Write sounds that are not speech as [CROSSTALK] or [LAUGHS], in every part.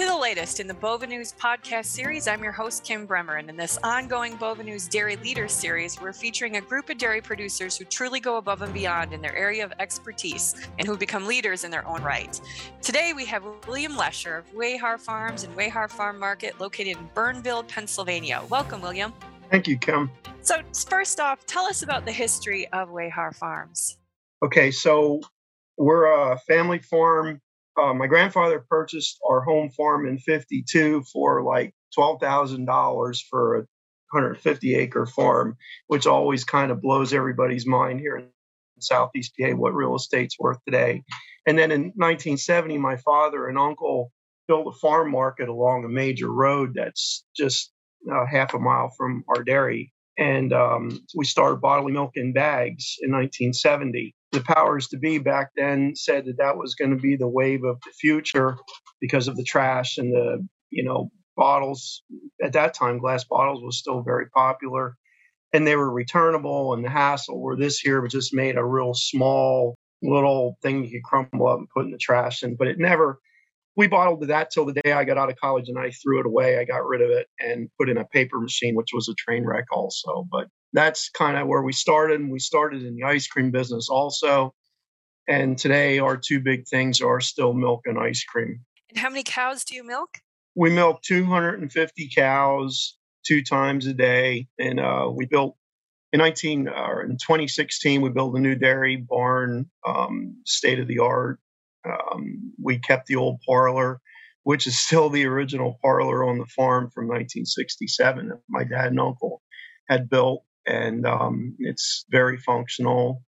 to the latest in the Bova News podcast series. I'm your host, Kim Bremer, and in this ongoing Bova News Dairy Leaders series, we're featuring a group of dairy producers who truly go above and beyond in their area of expertise and who become leaders in their own right. Today, we have William Lesher of Wayhar Farms and Wayhar Farm Market located in Bernville, Pennsylvania. Welcome, William. Thank you, Kim. So, first off, tell us about the history of Wayhar Farms. Okay, so we're a family farm uh, my grandfather purchased our home farm in 52 for like $12,000 for a 150 acre farm, which always kind of blows everybody's mind here in Southeast PA what real estate's worth today. And then in 1970, my father and uncle built a farm market along a major road that's just uh, half a mile from our dairy. And um, we started bottling milk in bags in 1970 the powers to be back then said that that was going to be the wave of the future because of the trash and the you know bottles. At that time glass bottles was still very popular and they were returnable and the hassle where this here was just made a real small little thing you could crumble up and put in the trash and but it never we bottled that till the day I got out of college and I threw it away. I got rid of it and put in a paper machine, which was a train wreck also. But that's kind of where we started. And we started in the ice cream business also. And today, our two big things are still milk and ice cream. And how many cows do you milk? We milk 250 cows two times a day. And uh, we built in 19 uh, in 2016, we built a new dairy barn, um, state of the art. Um, we kept the old parlor, which is still the original parlor on the farm from 1967 that my dad and uncle had built and um, it's very functional.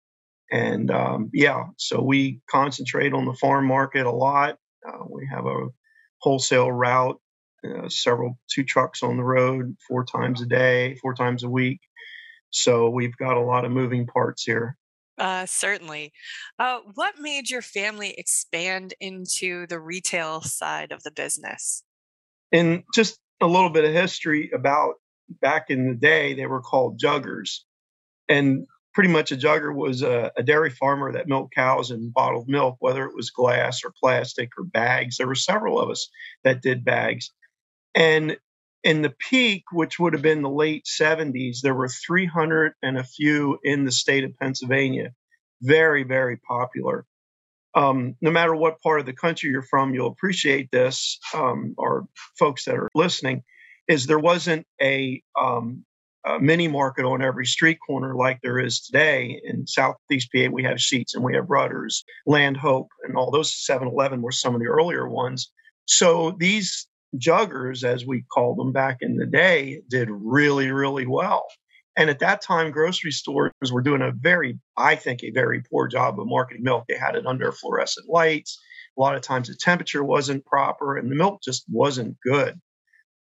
And um, yeah, so we concentrate on the farm market a lot. Uh, we have a wholesale route, uh, several two trucks on the road, four times a day, four times a week. So we've got a lot of moving parts here. Uh, certainly. Uh, what made your family expand into the retail side of the business? And just a little bit of history about back in the day, they were called juggers. And pretty much a jugger was a, a, dairy farmer that milked cows and bottled milk, whether it was glass or plastic or bags. There were several of us that did bags. And in the peak, which would have been the late 70s, there were 300 and a few in the state of Pennsylvania. Very, very popular. Um, no matter what part of the country you're from, you'll appreciate this, um, or folks that are listening is there wasn't a, um, a, mini market on every street corner like there is today in Southeast PA. We have Sheetz and we have Rutter's, Land Hope, and all those 7-Eleven were some of the earlier ones. So these juggers, as we called them back in the day, did really, really well. And at that time, grocery stores were doing a very, I think, a very poor job of marketing milk. They had it under fluorescent lights. A lot of times the temperature wasn't proper and the milk just wasn't good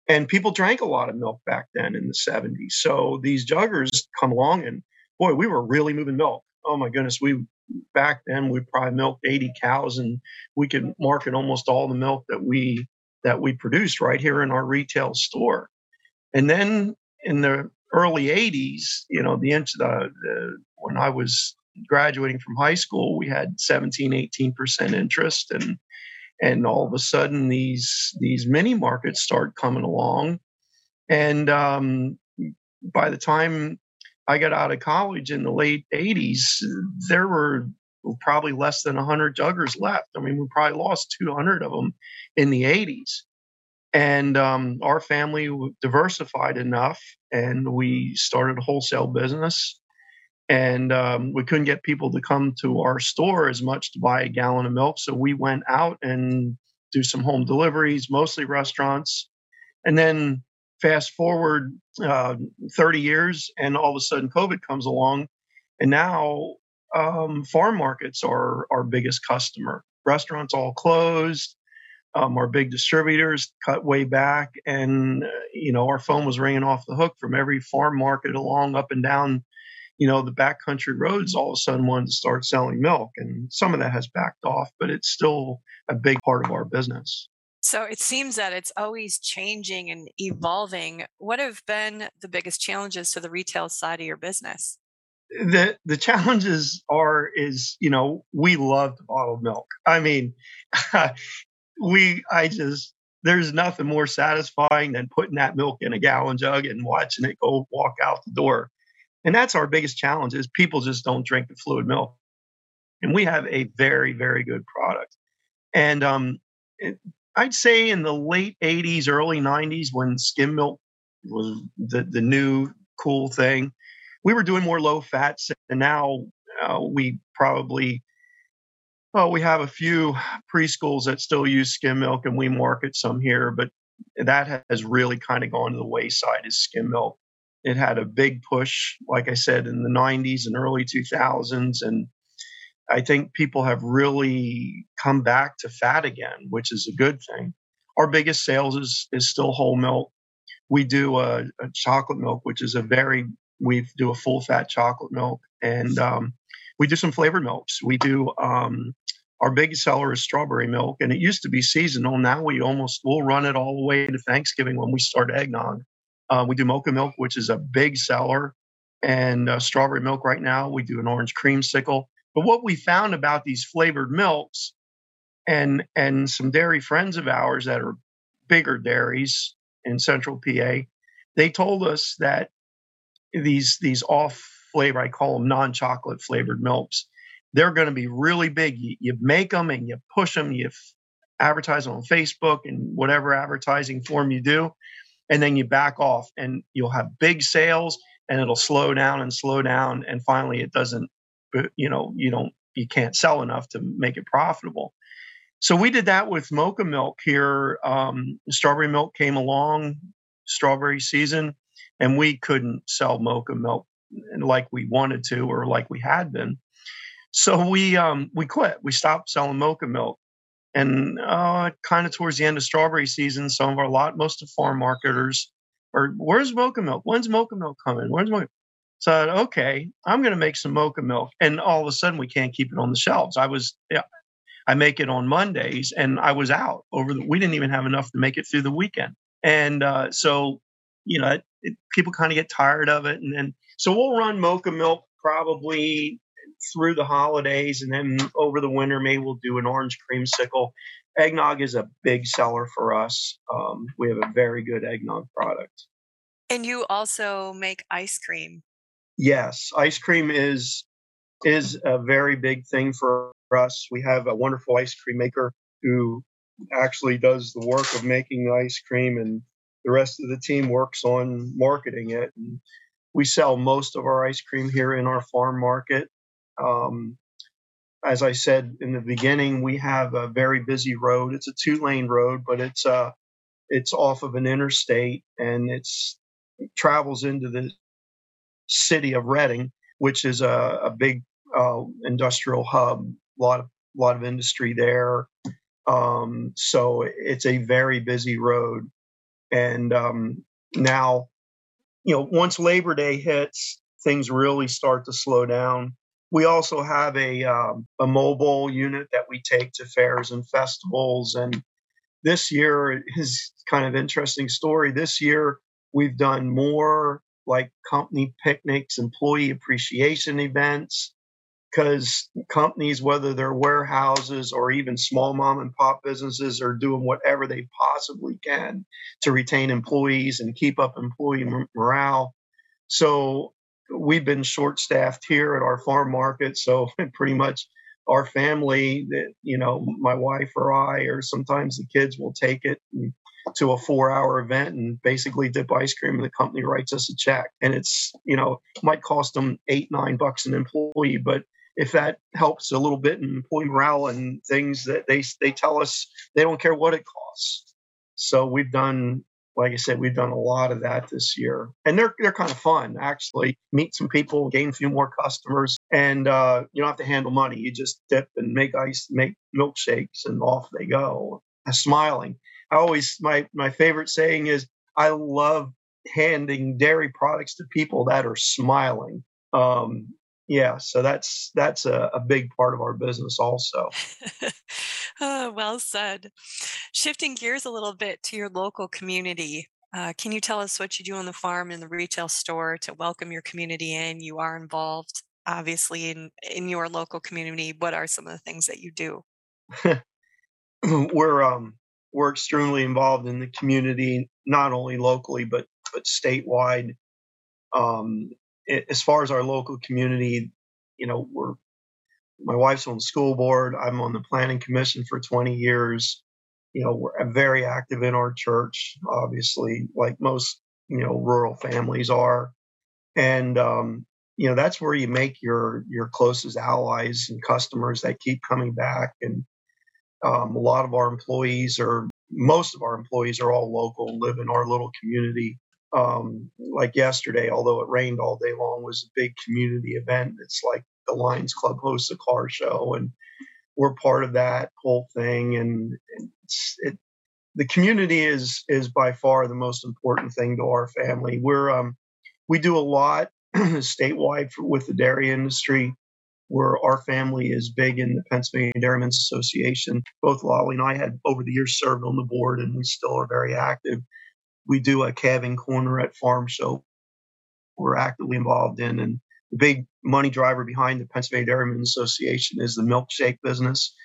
and people drank a lot of milk back then in the 70s so these juggers come along and boy we were really moving milk oh my goodness we back then we probably milked 80 cows and we could market almost all the milk that we that we produced right here in our retail store. And then in the early 80s you know the, the, the when i was graduating from high school we had 17 18% interest and and all of a sudden these these mini markets start coming along. And um, by the time i got out of college in the late 80s there were probably less than 100 juggers left. I mean we probably lost 200 of them in the 80s and um, our family diversified enough and we started a wholesale business. And um, we couldn't get people to come to our store as much to buy a gallon of milk. So we went out and do some home deliveries mostly restaurants. And then fast forward uh, 30 years and all of a sudden covid comes along. And now um, farm markets are our biggest customer restaurants all closed um, our big distributors cut way back and uh, you know our phone was ringing off the hook from every farm market along up and down you know, the backcountry roads all of a sudden wanted to start selling milk. And some of that has backed off, but it's still a big part of our business. So it seems that it's always changing and evolving. What have been the biggest challenges to the retail side of your business? The the challenges are is, you know, we love bottled milk. I mean, [LAUGHS] we I just there's nothing more satisfying than putting that milk in a gallon jug and watching it go walk out the door. And that's our biggest challenge is people just don't drink the fluid milk. And we have a very, very good product. And um, I'd say in the late 80s, early 90s, when skim milk was the, the new cool thing, we were doing more low fats. And now uh, we probably well, we have a few preschools that still use skim milk, and we market some here, but that has really kind of gone to the wayside is skim milk. It had a big push, like I said, in the 90s and early 2000s, and I think people have really come back to fat again, which is a good thing. Our biggest sales is is still whole milk. We do a, a chocolate milk, which is a very we do a full fat chocolate milk, and um, we do some flavored milks. We do um, our big seller is strawberry milk, and it used to be seasonal. Now we almost we'll run it all the way to Thanksgiving when we start eggnog. Uh, we do mocha milk, which is a big seller, and uh, strawberry milk right now. We do an orange creamsicle. But what we found about these flavored milks, and and some dairy friends of ours that are bigger dairies in Central PA, they told us that these these off flavor, I call them non-chocolate flavored milks. They're going to be really big. You, you make them and you push them, you f- advertise them on Facebook and whatever advertising form you do, and then you back off and you'll have big sales and it'll slow down and slow down and finally it doesn't you know you don't you can't sell enough to make it profitable so we did that with mocha milk here um, strawberry milk came along strawberry season and we couldn't sell mocha milk like we wanted to or like we had been. So we um, we quit. We stopped selling mocha milk. And uh, kind of towards the end of strawberry season, some of our lot, most of farm marketers are, where's mocha milk? When's mocha milk coming? When's mocha? So okay, I'm going to make some mocha milk, and all of a sudden we can't keep it on the shelves. I was, yeah, I make it on Mondays, and I was out over the. We didn't even have enough to make it through the weekend, and uh, so you know, it, it, people kind of get tired of it, and then so we'll run mocha milk probably through the holidays, and then over the winter, maybe we'll do an orange creamsicle. Eggnog is a big seller for us. Um, we have a very good eggnog product. And you also make ice cream. Yes, ice cream is is a very big thing for us. We have a wonderful ice cream maker who actually does the work of making the ice cream, and the rest of the team works on marketing it. And we sell most of our ice cream here in our farm market. Um, as I said in the beginning, we have a very busy road. It's a two lane road, but it's uh, it's off of an interstate and it's it travels into the city of Reading, which is a, a big uh, industrial hub. A lot of lot of industry there. Um, so it's a very busy road. And um, now you know, once Labor Day hits, things really start to slow down. We also have a um, a mobile unit that we take to fairs and festivals. And this year is kind of interesting story. This year we've done more like company picnics, employee appreciation events, because companies, whether they're warehouses or even small mom and pop businesses, are doing whatever they possibly can to retain employees and keep up employee morale. So we've been short staffed here at our farm market. So [LAUGHS] pretty much our family that, you know, my wife or I, or sometimes the kids will take it to a four hour event and basically dip ice cream and the company writes us a check. And it's, you know, might cost them eight, nine bucks an employee, but if that helps a little bit in employee morale and things that they they tell us they don't care what it costs. So we've done, like I said, we've done a lot of that this year, and they're they're kind of fun actually. Meet some people, gain a few more customers, and uh, you don't have to handle money. You just dip and make ice, make milkshakes, and off they go. Smiling. I always my my favorite saying is I love handing dairy products to people that are smiling. Um, yeah so that's that's a, a, big part of our business also. [LAUGHS] Oh, well said. Shifting gears a little bit to your local community uh, can you tell us what you do on the farm and the retail store to welcome your community in? You are involved obviously in in your local community. What are some of the things that you do? [LAUGHS] We're um we're extremely involved in the community, not only locally but but statewide. Um, as far as our local community, you know, we're my wife's on the school board. I'm on the planning commission for 20 years. You know, we're very active in our church, obviously, like most you know rural families are, and um, you know that's where you make your your closest allies and customers that keep coming back. And um, a lot of our employees are most of our employees are all local, live in our little community. Um, like yesterday, although it rained all day long, was a big community event. It's like the Lions Club hosts a car show, and we're part of that whole thing. And it, the community is is by far the most important thing to our family. We're um, we do a lot [CLEARS THROAT] statewide for, with the dairy industry. Where our family is big in the Pennsylvania Dairymen's Association. Both Lolly and I had over the years served on the board, and we still are very active. We do a calving corner at Farm Show. We're actively involved in, and the big money driver behind the Pennsylvania Dairymen's Association is the milkshake business.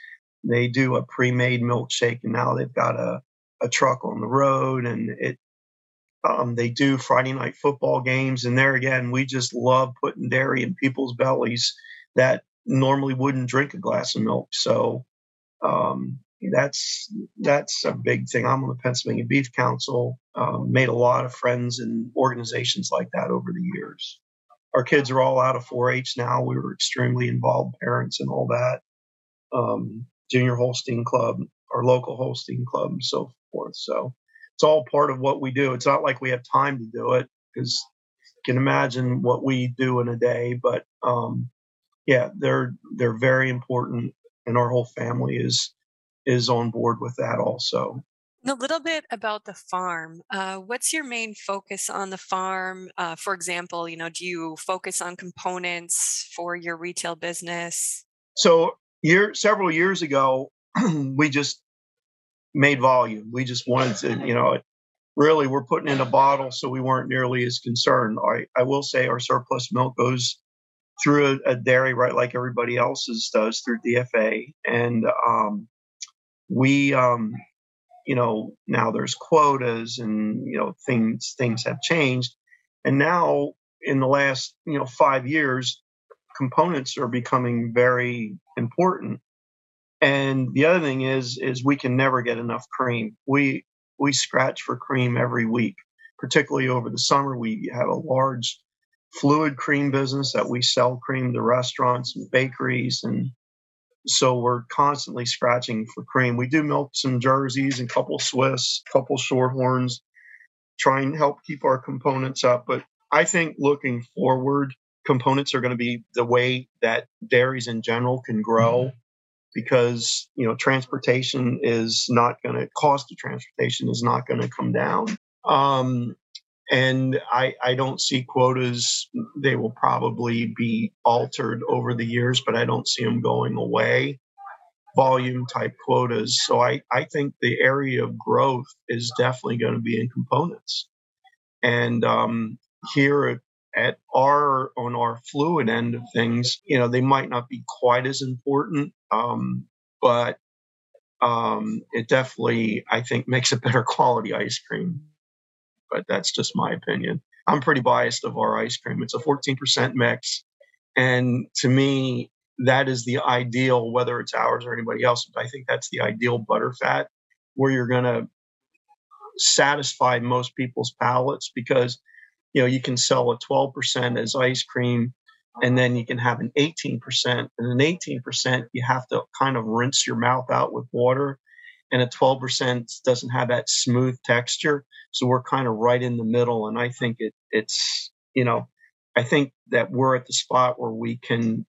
They do a pre-made milkshake, and now they've got a, a truck on the road, and it. Um, they do Friday night football games, and there again, we just love putting dairy in people's bellies that normally wouldn't drink a glass of milk. So um, that's that's a big thing. I'm on the Pennsylvania Beef Council. Um, made a lot of friends and organizations like that over the years our kids are all out of 4-H now. We were extremely involved parents and all that. Um, junior Holstein Club, our local Holstein Club, and so forth. So it's all part of what we do. It's not like we have time to do it because you can imagine what we do in a day. But um, yeah, they're they're very important, and our whole family is is on board with that also. A little bit about the farm. Uh, what's your main focus on the farm? Uh, for example, you know, do you focus on components for your retail business? So, year several years ago, [CLEARS THROAT] we just made volume. We just wanted to, you know, really we're putting in a bottle, so we weren't nearly as concerned. I, I will say our surplus milk goes through a, a dairy right like everybody else's does through DFA, and um, we um, you know now there's quotas and you know things things have changed. And now in the last you know 5 years components are becoming very important. And the other thing is is we can never get enough cream. We we scratch for cream every week particularly over the summer. We have a large fluid cream business that we sell cream to restaurants and bakeries and so we're constantly scratching for cream. We do milk some jerseys and couple Swiss, couple shorthorns, try and help keep our components up. But I think looking forward, components are going to be the way that dairies in general can grow mm-hmm. because you know transportation is not going to cost of transportation is not going to come down um, and I, I don't see quotas. They will probably be altered over the years, but I don't see them going away. Volume type quotas. So I, I think the area of growth is definitely going to be in components. And um, here at, at our on our fluid end of things, you know, they might not be quite as important, um, but um, it definitely I think makes a better quality ice cream but that's just my opinion. I'm pretty biased of our ice cream. It's a 14% mix. And to me, that is the ideal, whether it's ours or anybody else. I think that's the ideal butter fat where you're going to satisfy most people's palates because, you know, you can sell a 12% as ice cream and then you can have an 18%. And an 18%, you have to kind of rinse your mouth out with water and a 12% doesn't have that smooth texture. So we're kind of right in the middle. And I think it, it's, you know, I think that we're at the spot where we can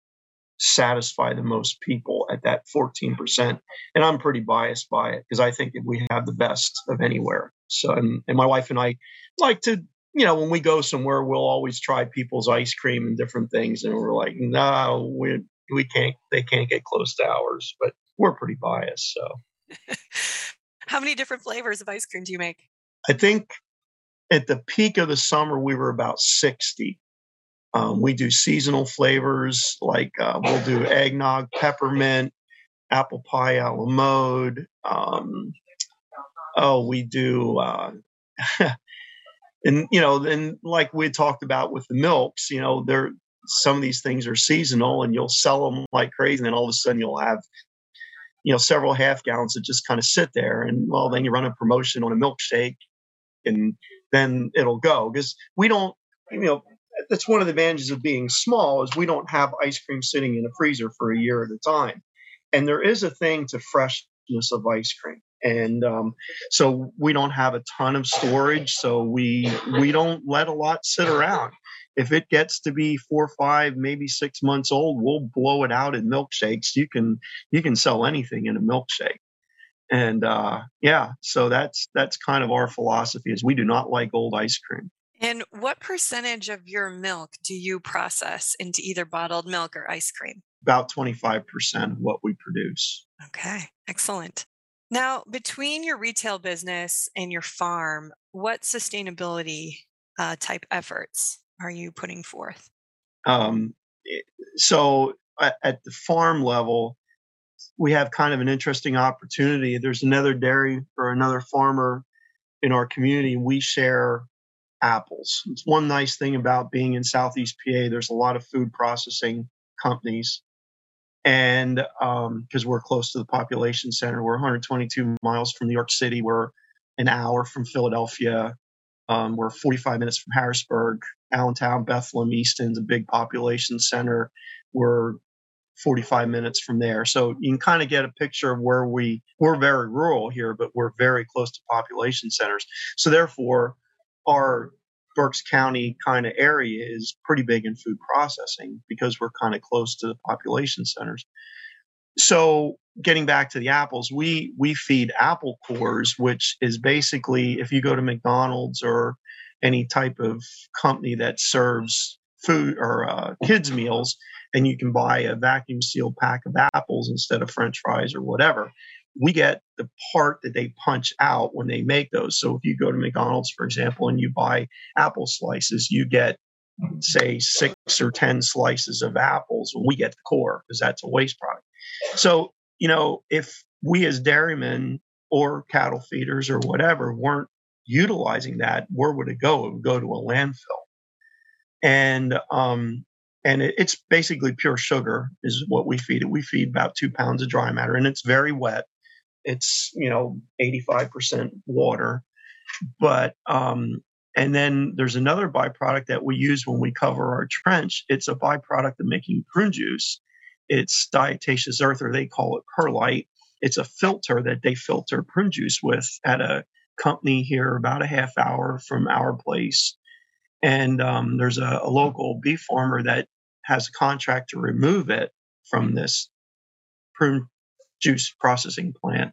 satisfy the most people at that 14%. And I'm pretty biased by it because I think that we have the best of anywhere. So, and, and my wife and I like to, you know, when we go somewhere, we'll always try people's ice cream and different things. And we're like, no, we, we can't, they can't get close to ours, but we're pretty biased. So. [LAUGHS] How many different flavors of ice cream do you make? I think at the peak of the summer, we were about 60. Um, we do seasonal flavors like uh, we'll do eggnog, peppermint, apple pie a la mode. Um, Oh, we do. Uh, [LAUGHS] and you know, and like we talked about with the milks, you know, there some of these things are seasonal, and you'll sell them like crazy, and then all of a sudden you'll have you know several half gallons that just kind of sit there, and well, then you run a promotion on a milkshake, and then it'll go. Because we don't, you know. That's one of the advantages of being small is we don't have ice cream sitting in a freezer for a year at a time, and there is a thing to freshness of ice cream. And um, so we don't have a ton of storage so we we don't let a lot sit around if it gets to be four five maybe six months old we'll blow it out in milkshakes. You can you can sell anything in a milkshake. And uh, yeah so that's that's kind of our philosophy is we do not like old ice cream. And what percentage of your milk do you process into either bottled milk or ice cream? About 25% of what we produce. Okay excellent. Now, between your retail business and your farm, what sustainability uh, type efforts are you putting forth? Um, eh, so, at the farm level, we have kind of an interesting opportunity. There's another dairy or another farmer in our community. We share apples. It's one nice thing about being in Southeast PA. There's a lot of food processing companies and because um, we're close to the population center, we're 122 miles from New York City. We're an hour from Philadelphia. Um, we're 45 minutes from Harrisburg, Allentown, Bethlehem, Easton's a big population center. We're 45 minutes from there. So you can kind of get a picture of where we we're very rural here, but we're very close to population centers. So therefore, our Berks County kind of area is pretty big in food processing because we're kind of close to the population centers. So getting back to the apples, we we feed apple cores, which is basically if you go to McDonald's or any type of company that serves food or uh, kids meals, and you can buy a vacuum sealed pack of apples instead of French fries or whatever we get the part that they punch out when they make those. So if you go to McDonald's, for example, and you buy apple slices, you get say six or 10 slices of apples. and We get the core because that's a waste product. So, you know, if we as dairymen or cattle feeders or whatever weren't utilizing that, where would it go? It would go to a landfill. And, um, and it, it's basically pure sugar is what we feed it. We feed about two pounds of dry matter, and it's very wet it's you know 85% water but um, and then there's another byproduct that we use when we cover our trench it's a byproduct of making prune juice it's diatomaceous earth or they call it perlite it's a filter that they filter prune juice with at a company here about a half hour from our place and um, there's a, a local beef farmer that has a contract to remove it from this prune juice processing plant.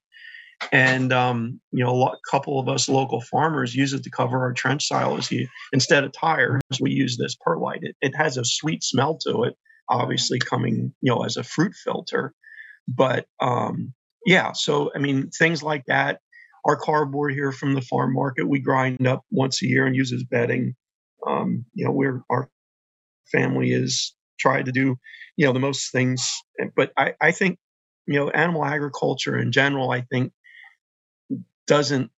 And um, you know, a couple of us local farmers use it to cover our trench silos. instead of tires, we use this perlite. It, it has a sweet smell to it, obviously coming you know as a fruit filter. But um, yeah, so I mean, things like that. Our cardboard here from the farm market, we grind up once a year and use as bedding. Um, you know, we're our family is tried to do, you know, the most things. But I, I think you know, animal agriculture in general, I think, doesn't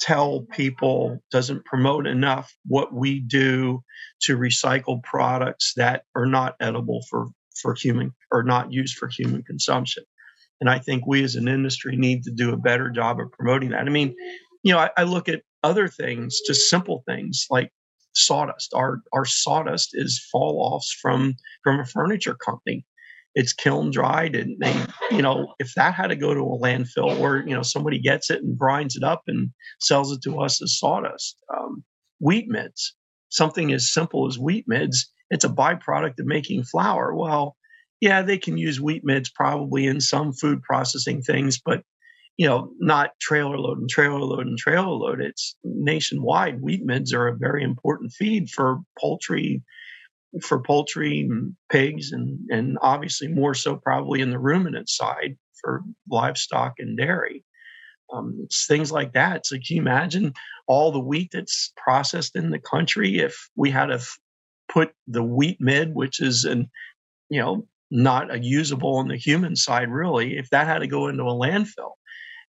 tell people, doesn't promote enough what we do to recycle products that are not edible for, for human or not used for human consumption. And I think we as an industry need to do a better job of promoting that. I mean, you know, I, I look at other things, just simple things like sawdust. Our our sawdust is fall offs from from a furniture company it's kiln dried and they you know if that had to go to a landfill or you know somebody gets it and grinds it up and sells it to us as sawdust um, wheat midds something as simple as wheat midds it's a byproduct of making flour. Well yeah they can use wheat midds probably in some food processing things but you know not trailer load and trailer load and trailer load. It's nationwide. Wheat midds are a very important feed for poultry for poultry and pigs and, and obviously more so probably in the ruminant side for livestock and dairy. Um, it's things like that. Like, can you imagine all the wheat that's processed in the country if we had to f- put the wheat mid, which is an, you know, not a usable on the human side really, if that had to go into a landfill.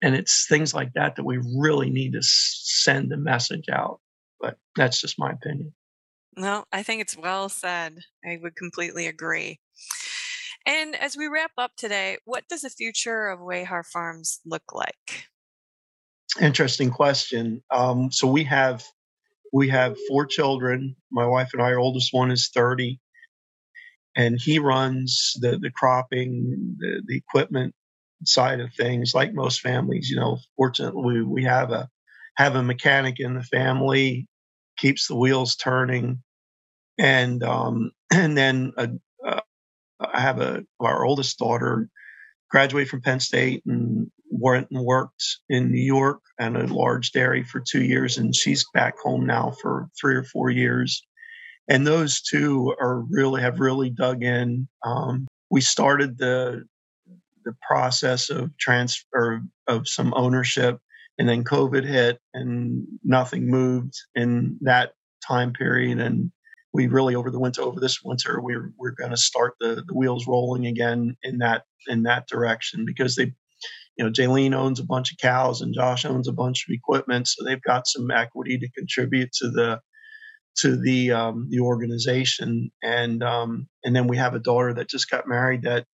and it's things like that that we really need to send a message out. But that's just my opinion. No, I think it's well said. I would completely agree. And as we wrap up today, what does the future of Wayhar Farms look like? Interesting question. Um, so we have we have four children. My wife and I, our oldest one is 30, and he runs the the cropping, the, the equipment side of things. Like most families, you know, fortunately we, we have a have a mechanic in the family, keeps the wheels turning, and um, [CLEARS THROAT] and then a, uh, I have a our oldest daughter graduated from Penn State and went and worked in New York and a large dairy for two years, and she's back home now for three or four years. And those two are really have really dug in. Um, we started the the process of transfer of some ownership, and then COVID hit, and nothing moved in that time period. And we really over the winter over this winter we're we're going to start the the wheels rolling again in that in that direction because they you know Jaylene owns a bunch of cows and Josh owns a bunch of equipment so they've got some equity to contribute to the to the um, the organization. And um, and then we have a daughter that just got married that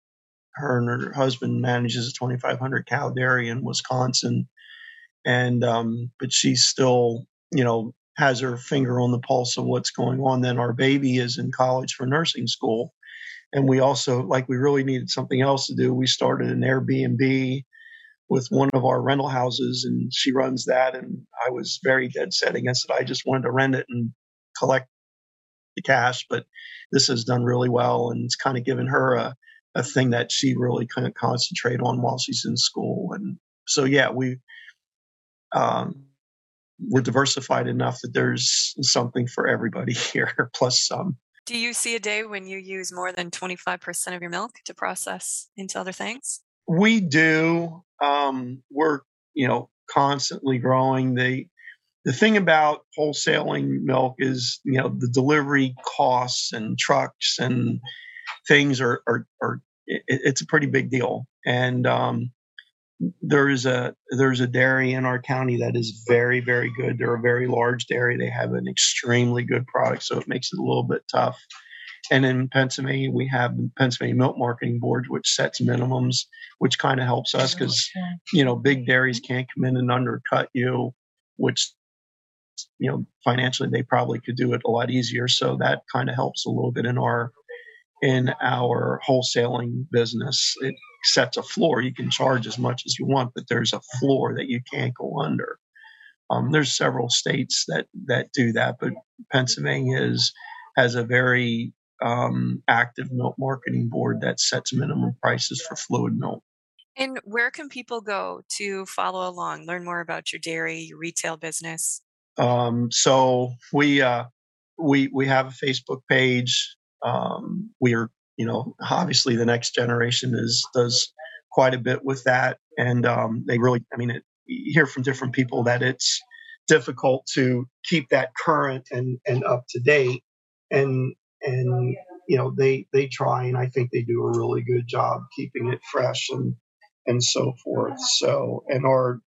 her and her husband manages a 2500 cow dairy in Wisconsin. And um, but she's still you know has her finger on the pulse of what's going on. Then our baby is in college for nursing school. And we also, like, we really needed something else to do. We started an Airbnb with one of our rental houses, and she runs that. And I was very dead set against it. I just wanted to rent it and collect the cash. But this has done really well, and it's kind of given her a, a thing that she really of concentrate on while she's in school. And so, yeah, we, um, we're diversified enough that there's something for everybody [LAUGHS] here, plus some. Do you see a day when you use more than 25% of your milk to process into other things? We do. Um, we're, you know, constantly growing. The the thing about wholesaling milk is, you know, the delivery costs and trucks and things are are, are it, it's a pretty big deal. And um, there's a there's a dairy in our county that is very very good. They're a very large dairy. They have an extremely good product, so it makes it a little bit tough. And in Pennsylvania, we have the Pennsylvania Milk Marketing Board, which sets minimums, which kind of helps us oh, because you know big dairies mm-hmm. can't come in and undercut you, which you know financially they probably could do it a lot easier. So that kind of helps a little bit in our in our wholesaling business. It sets a floor. You can charge as much as you want, but there's a floor that you can't go under. Um, there's several states that that do that, but Pennsylvania is has a very um, active milk marketing board that sets minimum prices for fluid milk. And where can people go to follow along, learn more about your dairy, your retail business? Um, so we uh, we we have a Facebook page. Um, we are you know, obviously the next generation is does quite a bit with that, and um, they really, I mean, it, you hear from different people that it's difficult to keep that current and and up to date, and and you know they they try, and I think they do a really good job keeping it fresh and and so forth. So, and our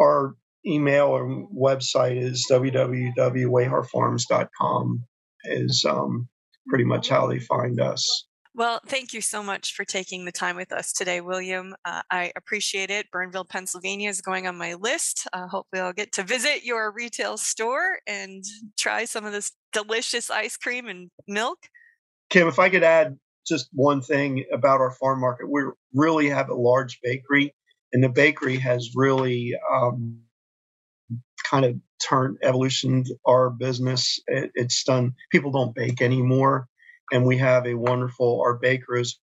our email or website is www.wayharfarms.com is um, pretty much how they find us. Well, thank you so much for taking the time with us today, William. Uh, I appreciate it. Bernville, Pennsylvania is going on my list. Uh, hopefully, I'll get to visit your retail store and try some of this delicious ice cream and milk. Kim, if I could add just one thing about our farm market, we really have a large bakery, and the bakery has really um, kind of turned evolutioned our business. It, it's done. People don't bake anymore and we have a wonderful our baker is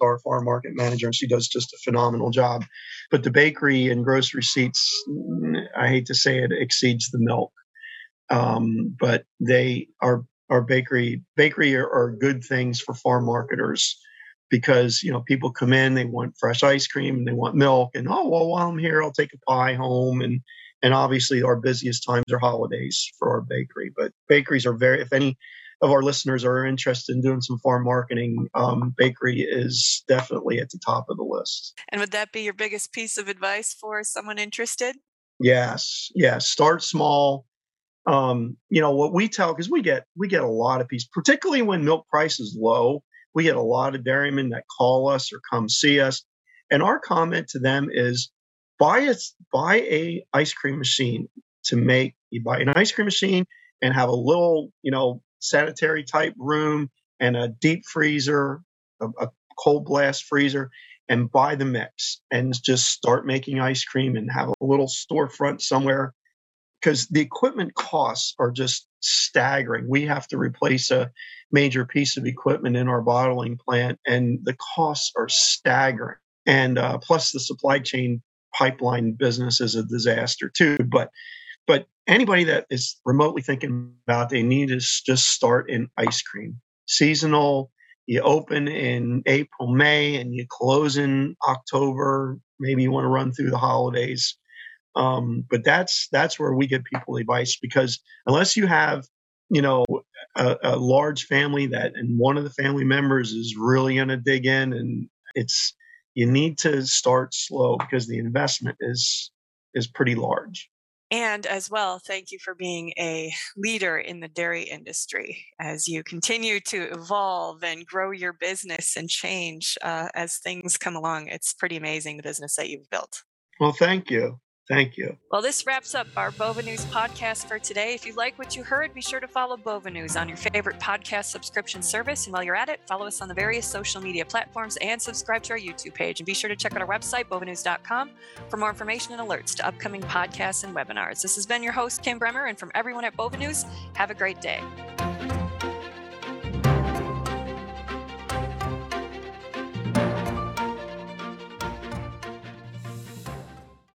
our farm market manager and she does just a phenomenal job. But the bakery and grocery receipts i hate to say it exceeds the milk. Um, but they are our bakery bakery are, are, good things for farm marketers because you know people come in they want fresh ice cream and they want milk and oh well while i'm here i'll take a pie home. And and obviously our busiest times are holidays for our bakery. But bakeries are very if any of our listeners are interested in doing some farm marketing, um, bakery is definitely at the top of the list. And would that be your biggest piece of advice for someone interested? Yes, yes. Start small. Um, you know what we tell because we get we get a lot of pieces, particularly when milk price is low. We get a lot of dairymen that call us or come see us, and our comment to them is buy a buy a ice cream machine to make. You buy an ice cream machine and have a little you know sanitary type room and a deep freezer, a, a cold blast freezer, and buy the mix and just start making ice cream and have a little storefront somewhere because the equipment costs are just staggering. We have to replace a major piece of equipment in our bottling plant, and the costs are staggering. And uh, plus, the supply chain pipeline business is a disaster too. But but anybody that is remotely thinking about they need to just start in ice cream, seasonal. You open in April, May, and you close in October. Maybe you want to run through the holidays. Um, but that's that's where we give people advice because unless you have you know a, a large family that and one of the family members is really going to dig in and it's you need to start slow because the investment is is pretty large and as well, thank you for being a leader in the dairy industry as you continue to evolve and grow your business and change uh, as things come along. It's pretty amazing the business that you've built. Well, thank you. Thank you. Well, this wraps up our Bova News podcast for today. If you like what you heard, be sure to follow Bova News on your favorite podcast subscription service. And while you're at it, follow us on the various social media platforms and subscribe to our YouTube page. And be sure to check out our website, bovanews.com, for more information and alerts to upcoming podcasts and webinars. This has been your host, Kim Bremer. And from everyone at Bova News, have a great day.